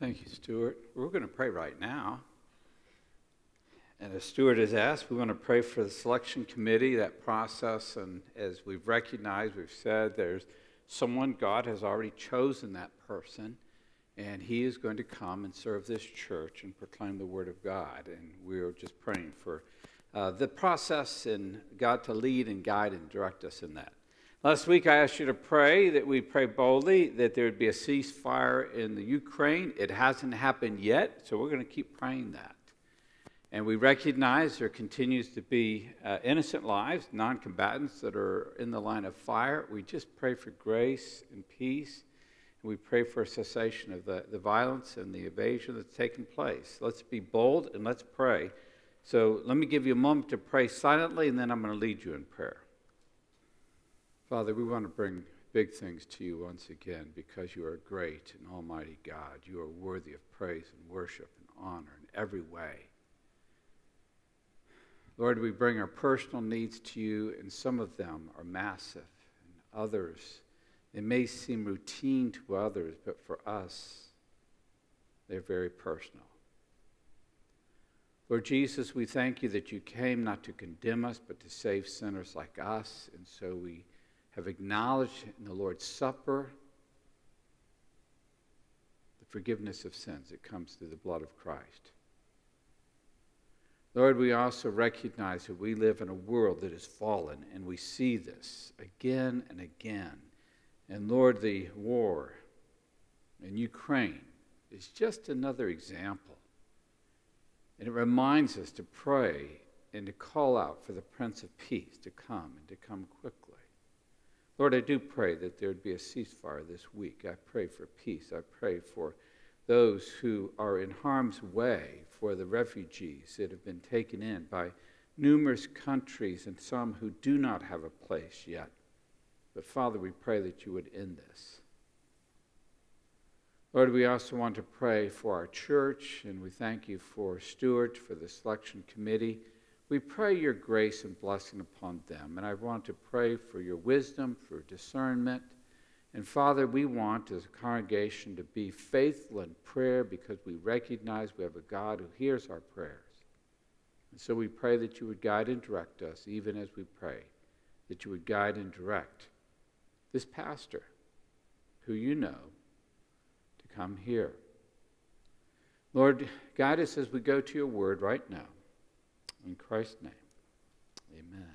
Thank you, Stuart. We're going to pray right now. And as Stuart has asked, we want to pray for the selection committee, that process. And as we've recognized, we've said there's someone God has already chosen that person, and he is going to come and serve this church and proclaim the word of God. And we're just praying for uh, the process and God to lead and guide and direct us in that. Last week, I asked you to pray that we pray boldly that there would be a ceasefire in the Ukraine. It hasn't happened yet, so we're going to keep praying that. And we recognize there continues to be uh, innocent lives, non combatants that are in the line of fire. We just pray for grace and peace. And we pray for a cessation of the, the violence and the evasion that's taken place. Let's be bold and let's pray. So let me give you a moment to pray silently, and then I'm going to lead you in prayer. Father, we want to bring big things to you once again because you are great and almighty God. You are worthy of praise and worship and honor in every way. Lord, we bring our personal needs to you, and some of them are massive, and others, they may seem routine to others, but for us, they're very personal. Lord Jesus, we thank you that you came not to condemn us, but to save sinners like us, and so we have acknowledged in the Lord's Supper the forgiveness of sins that comes through the blood of Christ. Lord, we also recognize that we live in a world that is fallen, and we see this again and again. And Lord, the war in Ukraine is just another example. And it reminds us to pray and to call out for the Prince of Peace to come and to come quickly. Lord, I do pray that there would be a ceasefire this week. I pray for peace. I pray for those who are in harm's way, for the refugees that have been taken in by numerous countries and some who do not have a place yet. But Father, we pray that you would end this. Lord, we also want to pray for our church, and we thank you for Stuart, for the selection committee. We pray your grace and blessing upon them. And I want to pray for your wisdom, for discernment. And Father, we want as a congregation to be faithful in prayer because we recognize we have a God who hears our prayers. And so we pray that you would guide and direct us, even as we pray, that you would guide and direct this pastor who you know to come here. Lord, guide us as we go to your word right now. In Christ's name, amen.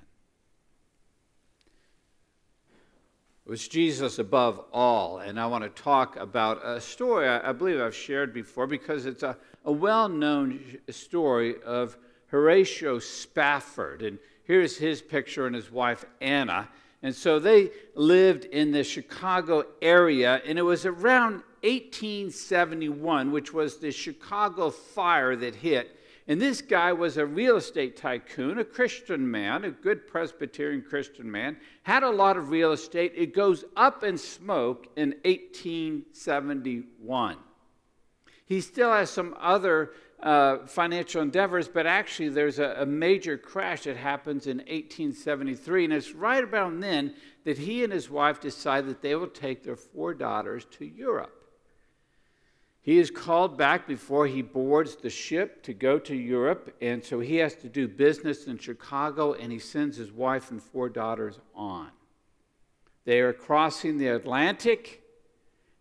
It was Jesus above all, and I want to talk about a story I believe I've shared before because it's a, a well known story of Horatio Spafford. And here's his picture and his wife Anna. And so they lived in the Chicago area, and it was around 1871, which was the Chicago fire that hit and this guy was a real estate tycoon, a Christian man, a good Presbyterian Christian man, had a lot of real estate. It goes up in smoke in 1871. He still has some other uh, financial endeavors, but actually, there's a, a major crash that happens in 1873. And it's right around then that he and his wife decide that they will take their four daughters to Europe. He is called back before he boards the ship to go to Europe, and so he has to do business in Chicago, and he sends his wife and four daughters on. They are crossing the Atlantic.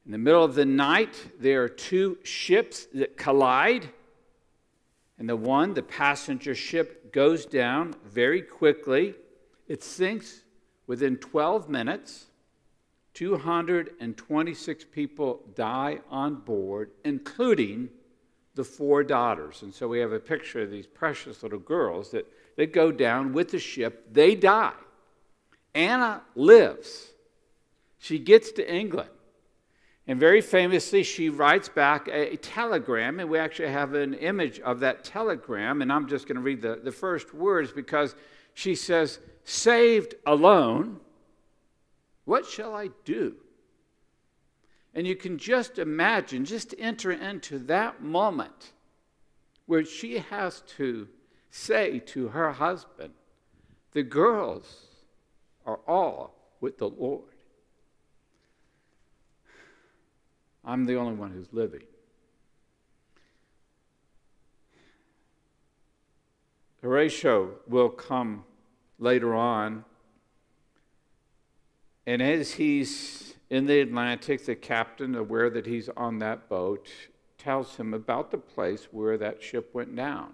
In the middle of the night, there are two ships that collide, and the one, the passenger ship, goes down very quickly. It sinks within 12 minutes. 226 people die on board, including the four daughters. And so we have a picture of these precious little girls that, that go down with the ship. They die. Anna lives. She gets to England. And very famously, she writes back a, a, telegram, and we actually have an image of that telegram. And I'm just going to read the, the first words because she says, Saved alone what shall I do? And you can just imagine, just enter into that moment where she has to say to her husband, The girls are all with the Lord. I'm the only one who's living. Horatio will come later on and as he's in the Atlantic, the captain, aware that he's on that boat, tells him about the place where that ship went down.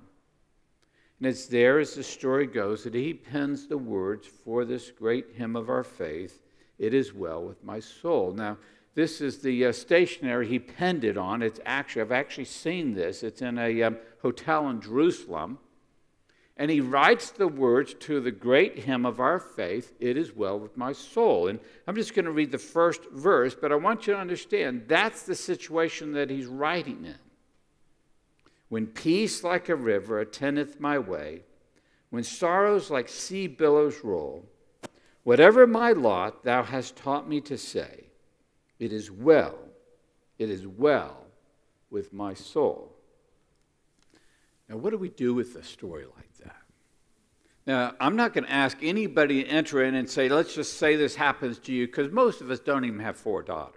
And it's there, as the story goes, that he pens the words for this great hymn of our faith It is well with my soul. Now, this is the uh, stationery he penned it on. It's actually, I've actually seen this. It's in a um, hotel in Jerusalem. And he writes the words to the great hymn of our faith, It is well with my soul. And I'm just going to read the first verse, but I want you to understand that's the situation that he's writing in. When peace like a river attendeth my way, when sorrows like sea billows roll, whatever my lot, thou hast taught me to say, It is well, it is well with my soul. Now, what do we do with a story like? Now, I'm not going to ask anybody to enter in and say, let's just say this happens to you, because most of us don't even have four daughters.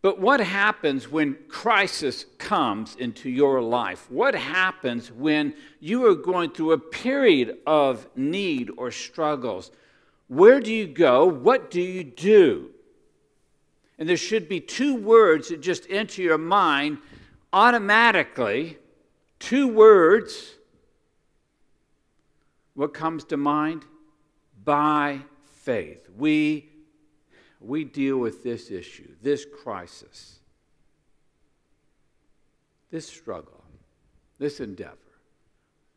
But what happens when crisis comes into your life? What happens when you are going through a period of need or struggles? Where do you go? What do you do? And there should be two words that just enter your mind automatically. Two words. What comes to mind? By faith. We we deal with this issue, this crisis, this struggle, this endeavor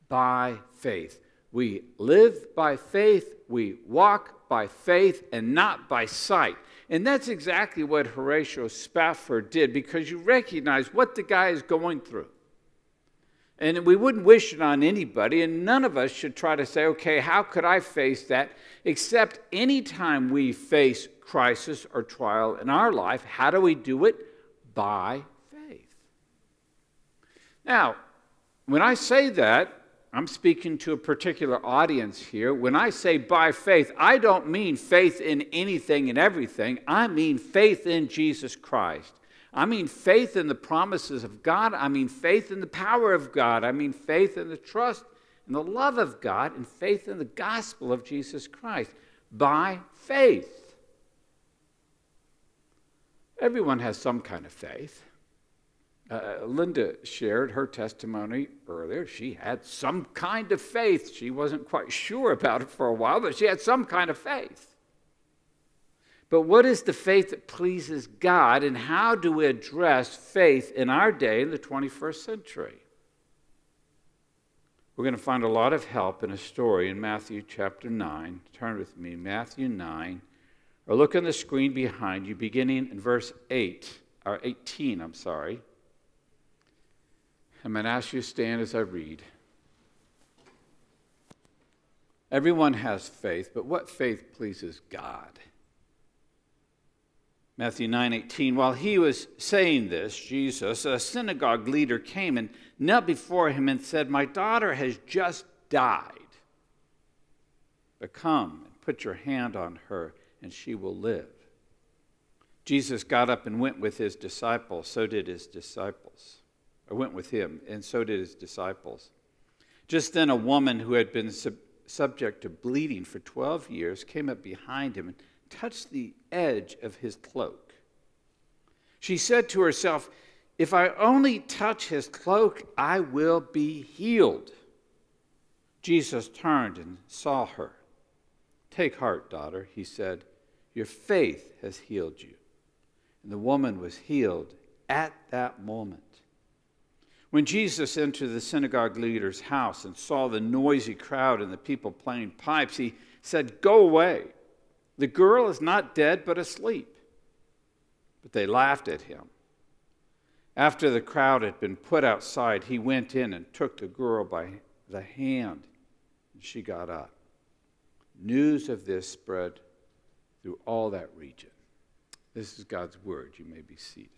by faith. We live by faith, we walk by faith, and not by sight. And that's exactly what Horatio Spafford did because you recognize what the guy is going through. And we wouldn't wish it on anybody, and none of us should try to say, okay, how could I face that? Except anytime we face crisis or trial in our life, how do we do it? By faith. Now, when I say that, I'm speaking to a particular audience here. When I say by faith, I don't mean faith in anything and everything. I mean faith in Jesus Christ. I mean faith in the promises of God. I mean faith in the power of God. I mean faith in the trust and the love of God and faith in the gospel of Jesus Christ. By faith. Everyone has some kind of faith. Uh, Linda shared her testimony earlier. She had some kind of faith. She wasn't quite sure about it for a while, but she had some kind of faith. But what is the faith that pleases God, and how do we address faith in our day in the 21st century? We're going to find a lot of help in a story in Matthew chapter 9. Turn with me, Matthew 9 or look on the screen behind you, beginning in verse 8, or 18, I'm sorry. I'm going to ask you to stand as I read. Everyone has faith, but what faith pleases God? Matthew 9:18 While he was saying this, Jesus, a synagogue leader came and knelt before him and said, "My daughter has just died. But come and put your hand on her and she will live. Jesus got up and went with his disciples. So did his disciples. I went with him, and so did his disciples. Just then, a woman who had been sub- subject to bleeding for 12 years came up behind him and touched the edge of his cloak. She said to herself, If I only touch his cloak, I will be healed. Jesus turned and saw her. Take heart, daughter, he said. Your faith has healed you. And the woman was healed at that moment. When Jesus entered the synagogue leader's house and saw the noisy crowd and the people playing pipes, he said, Go away. The girl is not dead, but asleep. But they laughed at him. After the crowd had been put outside, he went in and took the girl by the hand, and she got up. News of this spread through all that region. This is God's word. You may be seated.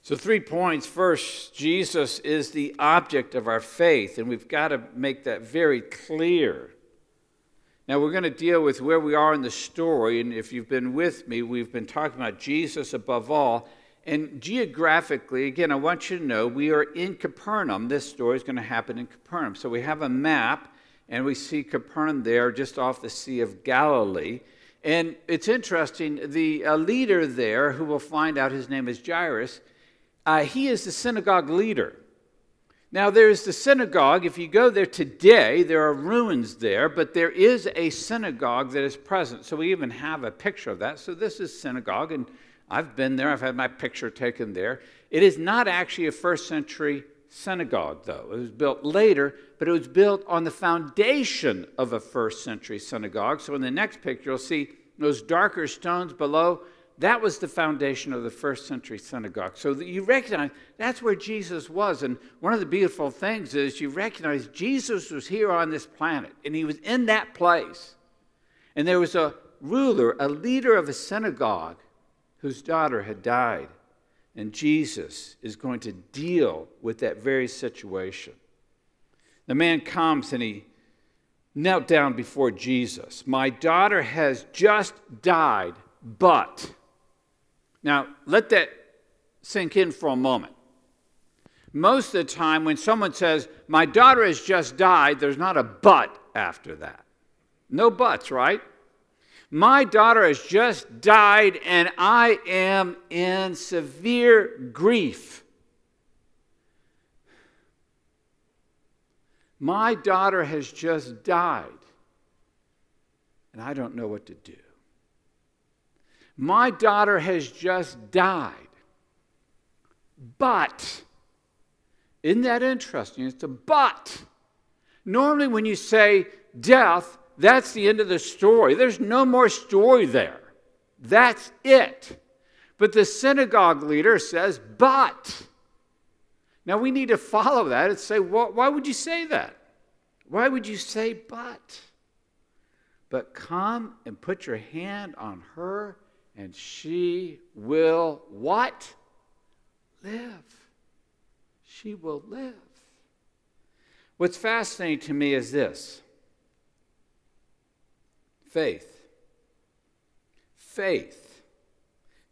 So, three points. First, Jesus is the object of our faith, and we've got to make that very clear. Now, we're going to deal with where we are in the story, and if you've been with me, we've been talking about Jesus above all, And geographically, again, I want you to know we are in Capernaum. This story is going to happen in Capernaum. So we have a map, and we see Capernaum there just off the Sea of Galilee. And it's interesting, the uh, leader there, who we'll find out his name is Jairus, uh, he is the synagogue leader. Now, there's the synagogue. If you go there today, there are ruins there, but there is a synagogue that is present. So we even have a picture of that. So this is synagogue, and I've been there. I've had my picture taken there. It is not actually a first century synagogue, though. It was built later, but it was built on the foundation of a first century synagogue. So in the next picture, you'll see those darker stones below that was the foundation of the first century synagogue. So you recognize that's where Jesus was. And one of the beautiful things is you recognize Jesus was here on this planet, and he was in that place. And there was a ruler, a leader of a synagogue, whose daughter had died. And Jesus is going to deal with that very situation. The man comes and he knelt down before Jesus. My daughter has just died, but now, let that sink in for a moment. Most of the time, when someone says, My daughter has just died, there's not a but after that. No buts, right? My daughter has just died, and I am in severe grief. My daughter has just died, and I don't know what to do. My daughter has just died. But, isn't that interesting? It's a but. Normally, when you say death, that's the end of the story. There's no more story there. That's it. But the synagogue leader says, but. Now we need to follow that and say, well, why would you say that? Why would you say but? But come and put your hand on her and she will what? Live. She will live. What's fascinating to me is this faith. Faith.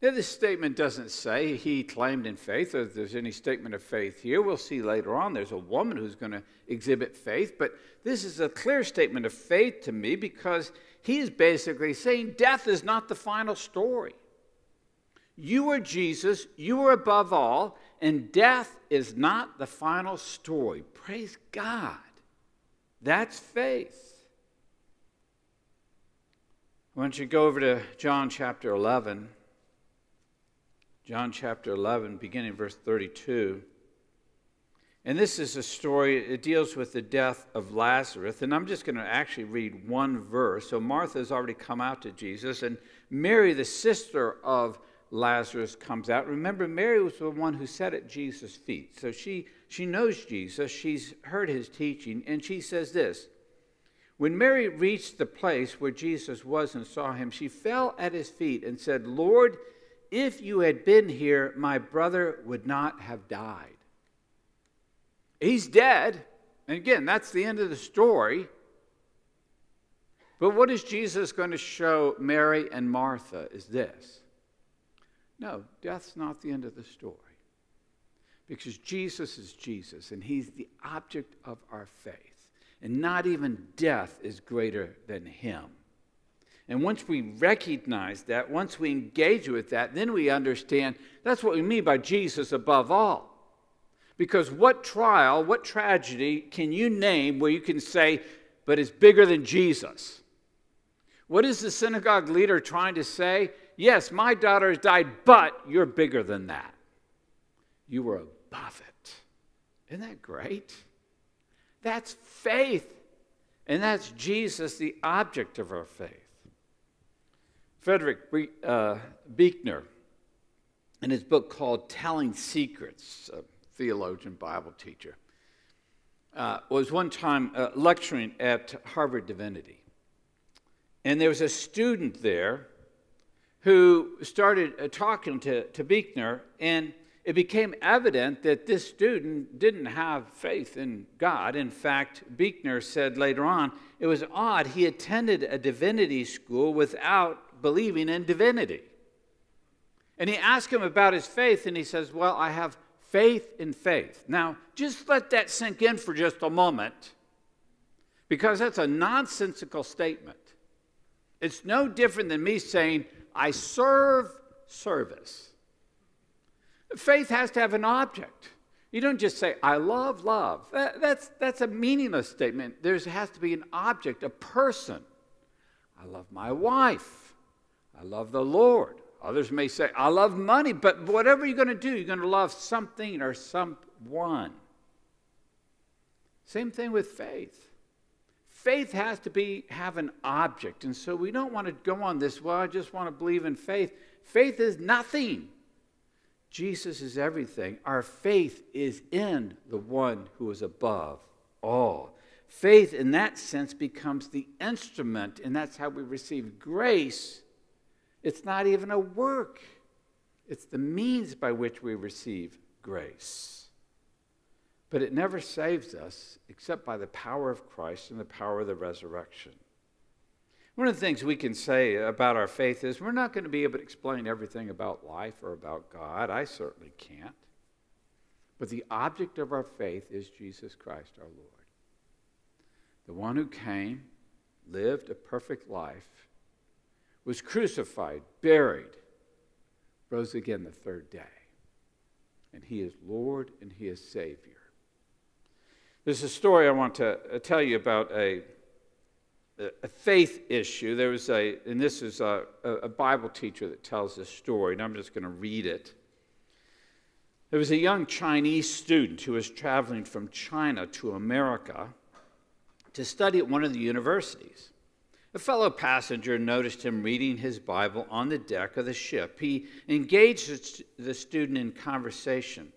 Now, this statement doesn't say he claimed in faith, or there's any statement of faith here. We'll see later on there's a woman who's going to exhibit faith, but this is a clear statement of faith to me because he is basically saying death is not the final story. You are Jesus, you are above all, and death is not the final story. Praise God. That's faith. Why don't you go over to John chapter 11? John chapter 11, beginning verse 32. And this is a story, it deals with the death of Lazarus. And I'm just going to actually read one verse. So Martha has already come out to Jesus, and Mary, the sister of Lazarus, comes out. Remember, Mary was the one who sat at Jesus' feet. So she, she knows Jesus, she's heard his teaching, and she says this When Mary reached the place where Jesus was and saw him, she fell at his feet and said, Lord, if you had been here, my brother would not have died. He's dead. And again, that's the end of the story. But what is Jesus going to show Mary and Martha is this. No, death's not the end of the story. Because Jesus is Jesus, and He's the object of our faith. And not even death is greater than Him. And once we recognize that, once we engage with that, then we understand that's what we mean by Jesus above all. Because what trial, what tragedy can you name where you can say, but it's bigger than Jesus? What is the synagogue leader trying to say? Yes, my daughter has died, but you're bigger than that. You were above it. Isn't that great? That's faith. And that's Jesus, the object of our faith. Frederick uh, Buechner, in his book called Telling Secrets, uh, theologian, Bible teacher, uh, was one time uh, lecturing at Harvard Divinity. And there was a student there who started uh, talking to, to Buechner, and it became evident that this student didn't have faith in God. In fact, Buechner said later on, it was odd. He attended a divinity school without believing in divinity. And he asked him about his faith, and he says, Well, I have faith in faith. Now, just let that sink in for just a moment, because that's a nonsensical statement. It's no different than me saying, I serve service. Faith has to have an object. You don't just say, I love love. That, that's, that's a meaningless statement. There has to be an object, a person. I love my wife. I love the Lord. Others may say, I love money, but whatever you're going to do, you're going to love something or someone. Same thing with faith. Faith has to be have an object. And so we don't want to go on this, well, I just want to believe in faith. Faith is nothing. Jesus is everything. Our faith is in the one who is above all. Faith, in that sense, becomes the instrument, and that's how we receive grace it's not even a work, it's the means by which we receive grace. But it never saves us except by the power of Christ and the power of the resurrection. One of the things we can say about our faith is we're not going to be able to explain everything about life or about God. I certainly can't. But the object of our faith is Jesus Christ our Lord. The one who came, lived a perfect life, was crucified, buried, rose again the third day. And he is Lord and he is Savior. There's a story I want to uh, tell you about a, a faith issue. There was a, and this is a, a Bible teacher that tells this story, and I'm just going to read it. There was a young Chinese student who was traveling from China to America to study at one of the universities. A fellow passenger noticed him reading his Bible on the deck of the ship. He engaged the student in conversation.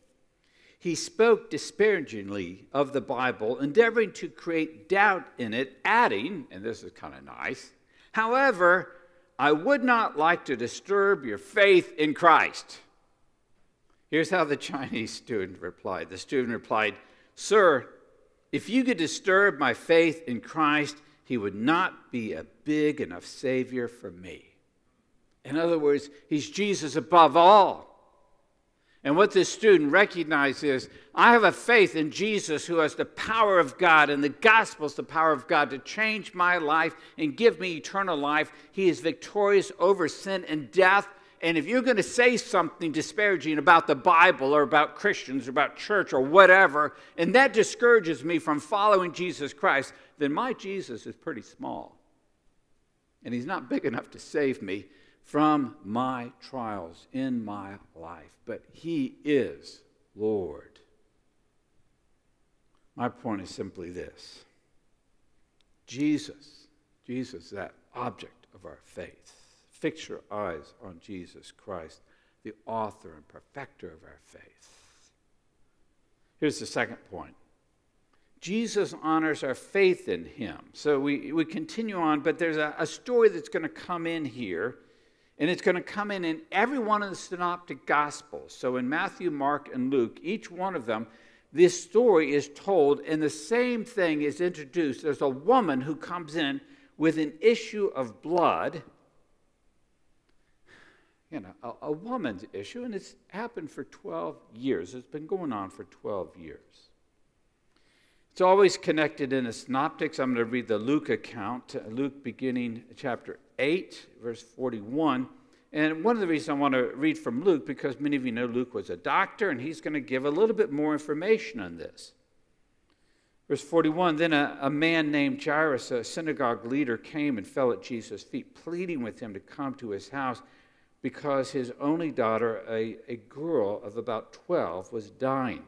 He spoke disparagingly of the Bible, endeavoring to create doubt in it, adding, and this is kind of nice, however, I would not like to disturb your faith in Christ. Here's how the Chinese student replied. The student replied, Sir, if you could disturb my faith in Christ, he would not be a big enough Savior for me. In other words, he's Jesus above all. And what this student recognizes is I have a faith in Jesus who has the power of God, and the gospel is the power of God to change my life and give me eternal life. He is victorious over sin and death. And if you're going to say something disparaging about the Bible or about Christians or about church or whatever, and that discourages me from following Jesus Christ, then my Jesus is pretty small. And he's not big enough to save me from my trials in my life. But he is Lord. My point is simply this Jesus, Jesus, that object of our faith. Fix your eyes on Jesus Christ, the author and perfecter of our faith. Here's the second point Jesus honors our faith in him. So we, we continue on, but there's a, a story that's going to come in here, and it's going to come in in every one of the synoptic gospels. So in Matthew, Mark, and Luke, each one of them, this story is told, and the same thing is introduced. There's a woman who comes in with an issue of blood. You know, a, a woman's issue, and it's happened for 12 years. It's been going on for 12 years. It's always connected in the synoptics. I'm going to read the Luke account, Luke beginning chapter 8, verse 41. And one of the reasons I want to read from Luke, because many of you know Luke was a doctor, and he's going to give a little bit more information on this. Verse 41 Then a, a man named Jairus, a synagogue leader, came and fell at Jesus' feet, pleading with him to come to his house because his only daughter, a, a girl of about 12, was dying.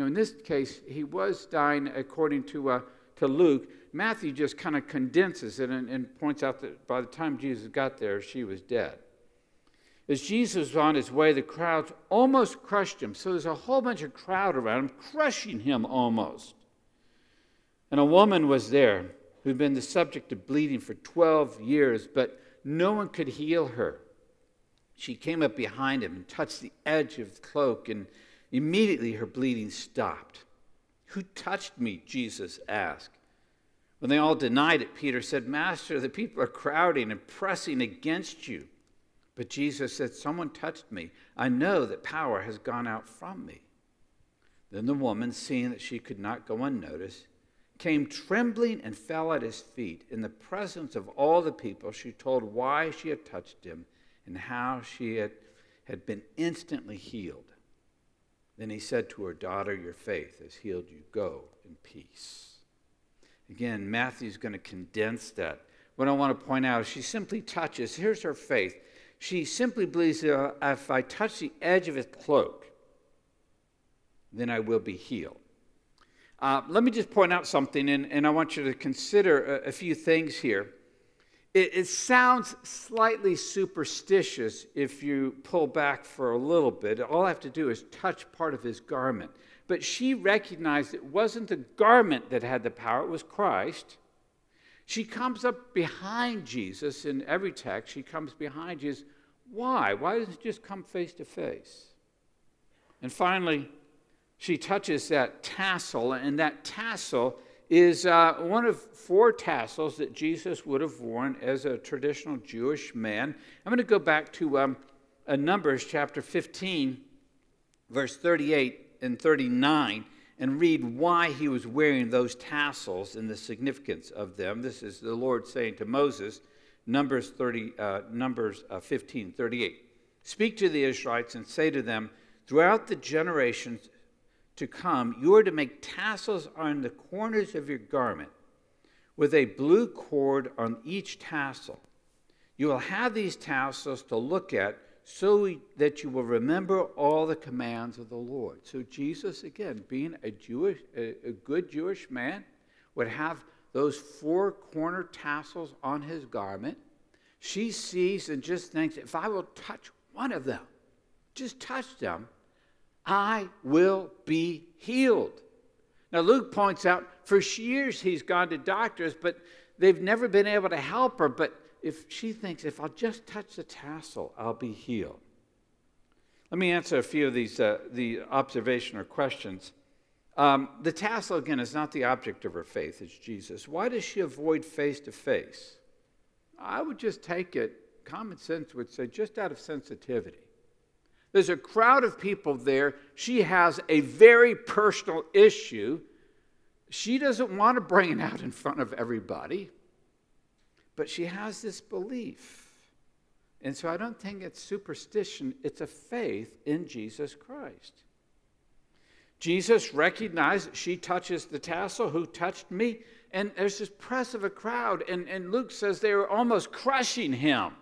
Now, in this case, he was dying according to, uh, to Luke. Matthew just kind of condenses it and, and points out that by the time Jesus got there, she was dead. As Jesus was on his way, the crowds almost crushed him. So there's a whole bunch of crowd around him, crushing him almost. And a woman was there who'd been the subject of bleeding for 12 years, but no one could heal her. She came up behind him and touched the edge of the cloak, and Immediately her bleeding stopped. Who touched me? Jesus asked. When they all denied it, Peter said, Master, the people are crowding and pressing against you. But Jesus said, Someone touched me. I know that power has gone out from me. Then the woman, seeing that she could not go unnoticed, came trembling and fell at his feet. In the presence of all the people, she told why she had touched him and how she had, had been instantly healed. Then he said to her, Daughter, your faith has healed you. Go in peace. Again, Matthew's going to condense that. What I want to point out is she simply touches, here's her faith. She simply believes that if I touch the edge of his cloak, then I will be healed. Uh, let me just point out something, and, and I want you to consider a, a few things here. It, it, sounds slightly superstitious if you pull back for a little bit. All I have to do is touch part of his garment. But she recognized it wasn't the garment that had the power, it was Christ. She comes up behind Jesus in every text. She comes behind Jesus. Why? Why doesn't it just come face to face? And finally, she touches that tassel, and that tassel is uh, one of four tassels that Jesus would have worn as a traditional Jewish man. I'm going to go back to um, Numbers chapter 15, verse 38 and 39, and read why he was wearing those tassels and the significance of them. This is the Lord saying to Moses, Numbers, 30, uh, Numbers uh, 15, 38. Speak to the Israelites and say to them, Throughout the generations, to come, you are to make tassels on the corners of your garment with a blue cord on each tassel. You will have these tassels to look at so that you will remember all the commands of the Lord. So Jesus, again, being a Jewish, a, a good Jewish man, would have those four corner tassels on his garment. She sees and just thinks, if I will touch one of them, just touch them, I will be healed. Now, Luke points out for years he's gone to doctors, but they've never been able to help her. But if she thinks, if I'll just touch the tassel, I'll be healed. Let me answer a few of these uh, the observation or questions. Um, the tassel, again, is not the object of her faith, it's Jesus. Why does she avoid face to face? I would just take it, common sense would say, just out of sensitivity. There's a crowd of people there. She has a very personal issue. She doesn't want to bring it out in front of everybody, but she has this belief. And so I don't think it's superstition, it's a faith in Jesus Christ. Jesus recognized she touches the tassel. Who touched me? And there's this press of a crowd, and, and Luke says they were almost crushing him.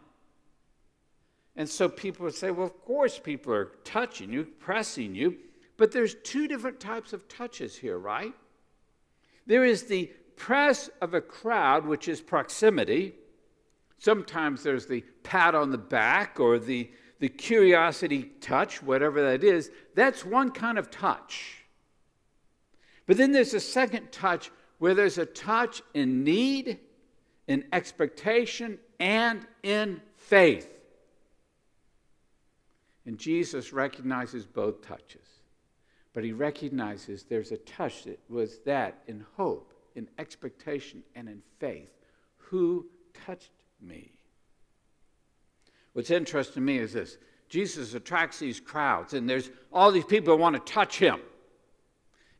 And so people would say, well, of course, people are touching you, pressing you. But there's two different types of touches here, right? There is the press of a crowd, which is proximity. Sometimes there's the pat on the back or the, the curiosity touch, whatever that is. That's one kind of touch. But then there's a second touch where there's a touch in need, in expectation, and in faith. And Jesus recognizes both touches. But he recognizes there's a touch that was that in hope, in expectation, and in faith. Who touched me? What's interesting to me is this Jesus attracts these crowds, and there's all these people who want to touch him.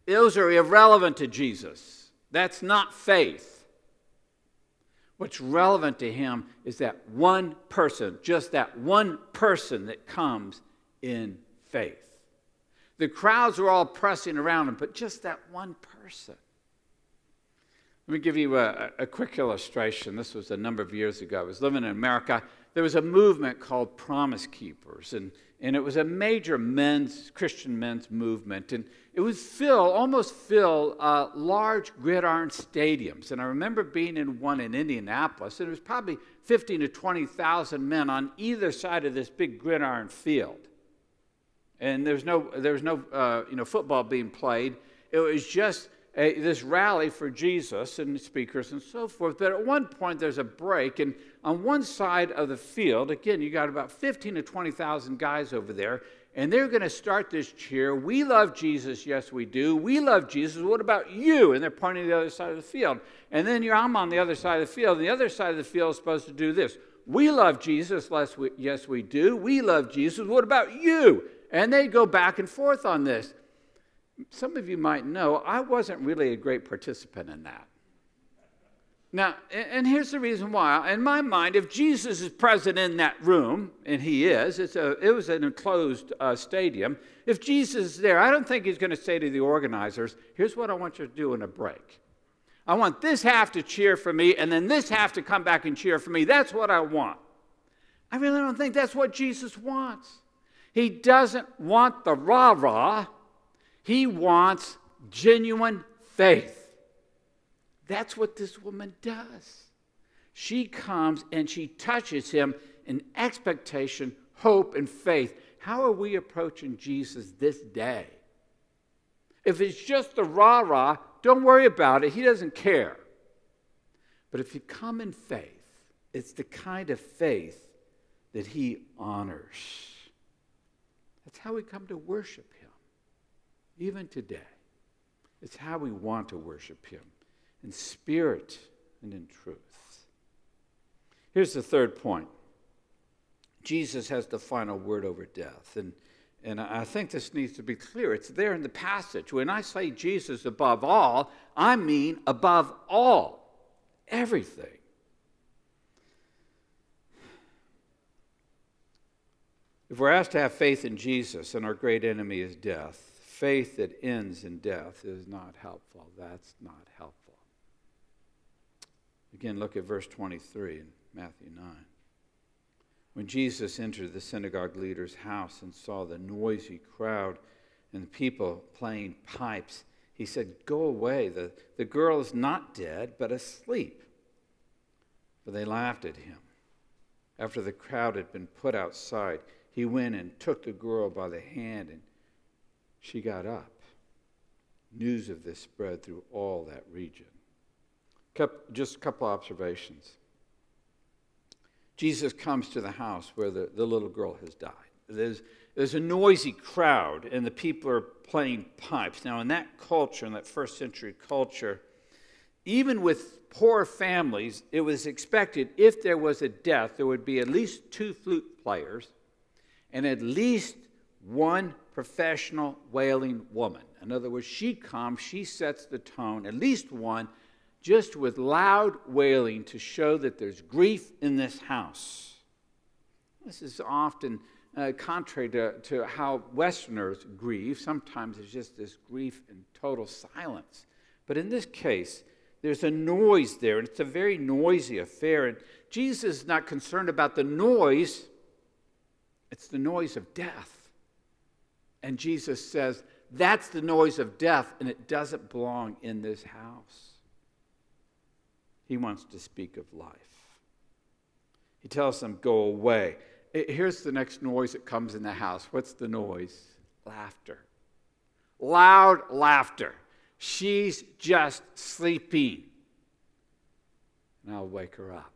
Those are irrelevant to Jesus. That's not faith. What's relevant to him is that one person, just that one person that comes in faith. The crowds were all pressing around him, but just that one person. Let me give you a, a, quick illustration. This was a number of years ago. I was living in America. There was a movement called Promise Keepers, and, and it was a major men's, Christian men's movement. And it would fill, almost fill, uh, large gridiron stadiums. And I remember being in one in Indianapolis, and it was probably 15 to 20,000 men on either side of this big gridiron field. And there's no, there was no uh, you know, football being played. It was just a, this rally for Jesus and speakers and so forth. But at one point, there's a break, and on one side of the field, again, you got about 15 to 20,000 guys over there, and they're going to start this cheer. We love Jesus, yes, we do. We love Jesus. What about you? And they're pointing to the other side of the field. And then you're, I'm on the other side of the field, and the other side of the field is supposed to do this. We love Jesus. Yes, we do. We love Jesus. What about you? And they go back and forth on this. Some of you might know I wasn't really a great participant in that. Now, and here's the reason why. In my mind, if Jesus is present in that room, and he is, it's a, it was an enclosed uh, stadium. If Jesus is there, I don't think he's going to say to the organizers, here's what I want you to do in a break. I want this half to cheer for me, and then this half to come back and cheer for me. That's what I want. I really don't think that's what Jesus wants. He doesn't want the rah rah, he wants genuine faith. That's what this woman does. She comes and she touches him in expectation, hope, and faith. How are we approaching Jesus this day? If it's just the rah rah, don't worry about it. He doesn't care. But if you come in faith, it's the kind of faith that he honors. That's how we come to worship him, even today. It's how we want to worship him in spirit and in truth. Here's the third point Jesus has the final word over death. And, and I think this needs to be clear. It's there in the passage. When I say Jesus above all, I mean above all, everything. If we're asked to have faith in Jesus and our great enemy is death, faith that ends in death is not helpful. That's not helpful. Again, look at verse 23 in Matthew 9. When Jesus entered the synagogue leader's house and saw the noisy crowd and the people playing pipes, he said, Go away. The, the girl is not dead, but asleep. But they laughed at him. After the crowd had been put outside, he went and took the girl by the hand, and she got up. News of this spread through all that region. Just a couple observations. Jesus comes to the house where the, the little girl has died. There's, there's a noisy crowd, and the people are playing pipes. Now, in that culture, in that first century culture, even with poor families, it was expected if there was a death, there would be at least two flute players and at least one professional wailing woman. In other words, she comes, she sets the tone, at least one, just with loud wailing to show that there's grief in this house. This is often uh, contrary to, to how Westerners grieve. Sometimes there's just this grief in total silence. But in this case, there's a noise there, and it's a very noisy affair. And Jesus is not concerned about the noise, it's the noise of death. And Jesus says, That's the noise of death, and it doesn't belong in this house. He wants to speak of life. He tells them, Go away. Here's the next noise that comes in the house. What's the noise? Laughter. Loud laughter. She's just sleeping. And I'll wake her up.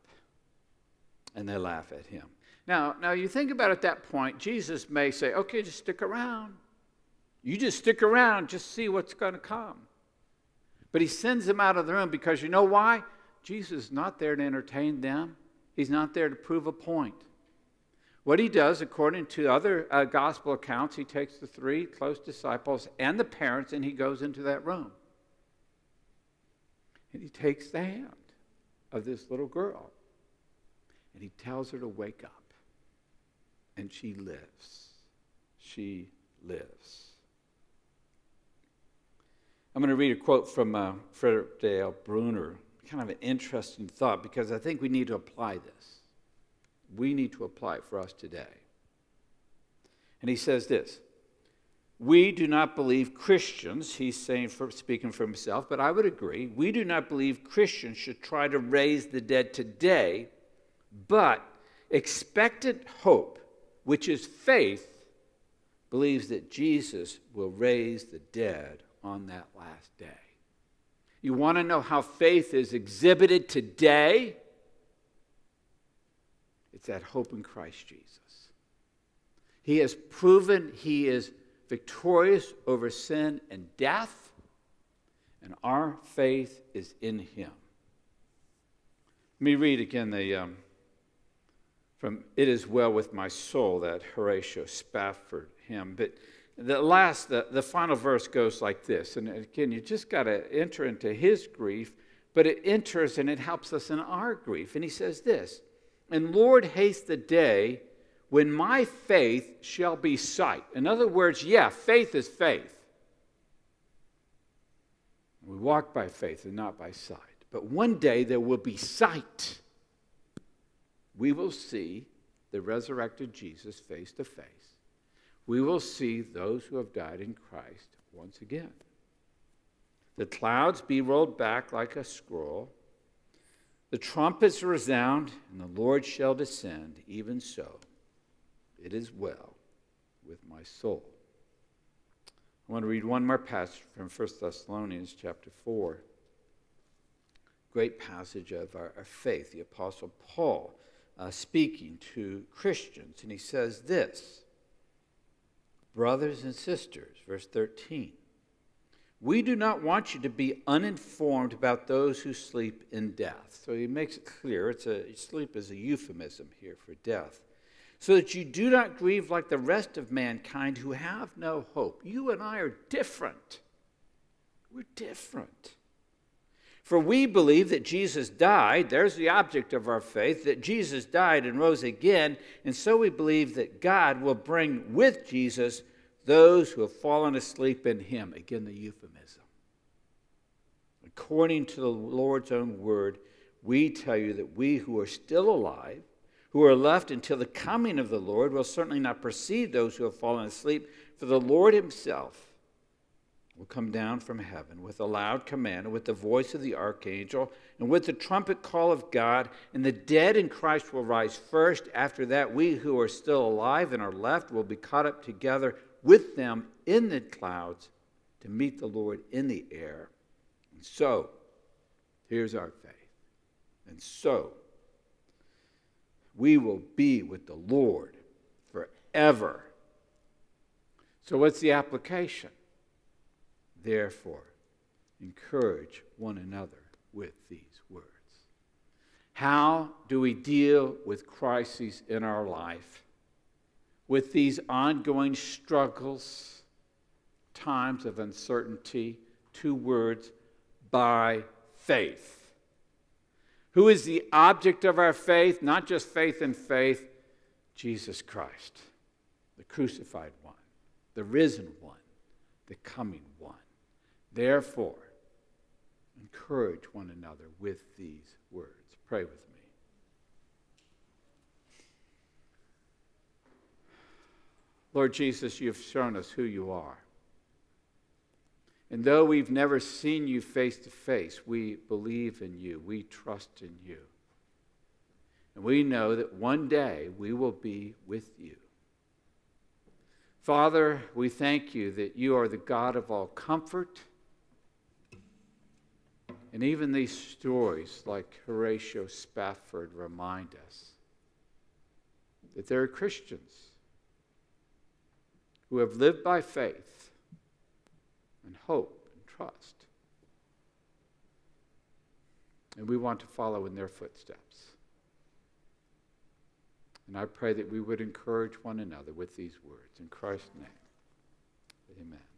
And they laugh at him. Now, now you think about at that point, Jesus may say, okay, just stick around. You just stick around, just see what's going to come. But he sends them out of the room because you know why? Jesus is not there to entertain them, he's not there to prove a point. What he does, according to other uh, gospel accounts, he takes the three close disciples and the parents and he goes into that room. And he takes the hand of this little girl and he tells her to wake up. And she lives. She lives. I'm going to read a quote from uh, Frederick Dale Bruner, kind of an interesting thought because I think we need to apply this. We need to apply it for us today. And he says this We do not believe Christians, he's saying, for, speaking for himself, but I would agree, we do not believe Christians should try to raise the dead today, but expectant hope, which is faith, believes that Jesus will raise the dead on that last day. You want to know how faith is exhibited today? It's that hope in Christ Jesus. He has proven he is victorious over sin and death, and our faith is in him. Let me read again the, um, from It Is Well With My Soul, that Horatio Spafford hymn. But the last, the, the final verse goes like this. And again, you just got to enter into his grief, but it enters and it helps us in our grief. And he says this And Lord, haste the day when my faith shall be sight. In other words, yeah, faith is faith. We walk by faith and not by sight. But one day there will be sight we will see the resurrected Jesus face to face. We will see those who have died in Christ once again. The clouds be rolled back like a scroll. The trumpets resound, and the Lord shall descend. Even so, it is well with my soul. I want to read one more passage from 1 Thessalonians chapter 4. Great passage of our, our faith. The Apostle Paul uh, speaking to Christians. And he says this Brothers and sisters, verse 13, we do not want you to be uninformed about those who sleep in death. So he makes it clear it's a, sleep is a euphemism here for death. So that you do not grieve like the rest of mankind who have no hope. You and I are different. We're different. For we believe that Jesus died, there's the object of our faith, that Jesus died and rose again, and so we believe that God will bring with Jesus those who have fallen asleep in him. Again, the euphemism. According to the Lord's own word, we tell you that we who are still alive, who are left until the coming of the Lord, will certainly not precede those who have fallen asleep, for the Lord himself will come down from heaven with a loud command, with the voice of the archangel, and with the trumpet call of God, and the dead in Christ will rise first. After that, we who are still alive and are left will be caught up together with them in the clouds to meet the Lord in the air. And so, here's our faith. And so, we will be with the Lord forever. So, what's the application? Therefore, encourage one another with these words. How do we deal with crises in our life? With these ongoing struggles, times of uncertainty, two words, by faith. Who is the object of our faith? Not just faith in faith, Jesus Christ, the crucified one, the risen one, the coming one. Therefore, encourage one another with these words. Pray with me. Lord Jesus, you've shown us who you are. And though we've never seen you face to face, we believe in you. We trust in you. And we know that one day we will be with you. Father, we thank you that you are the God of all comfort and even these stories, like Horatio Spafford, remind us that there are Christians who have lived by faith and hope and trust. And we want to follow in their footsteps. And I pray that we would encourage one another with these words. In Christ's name, amen.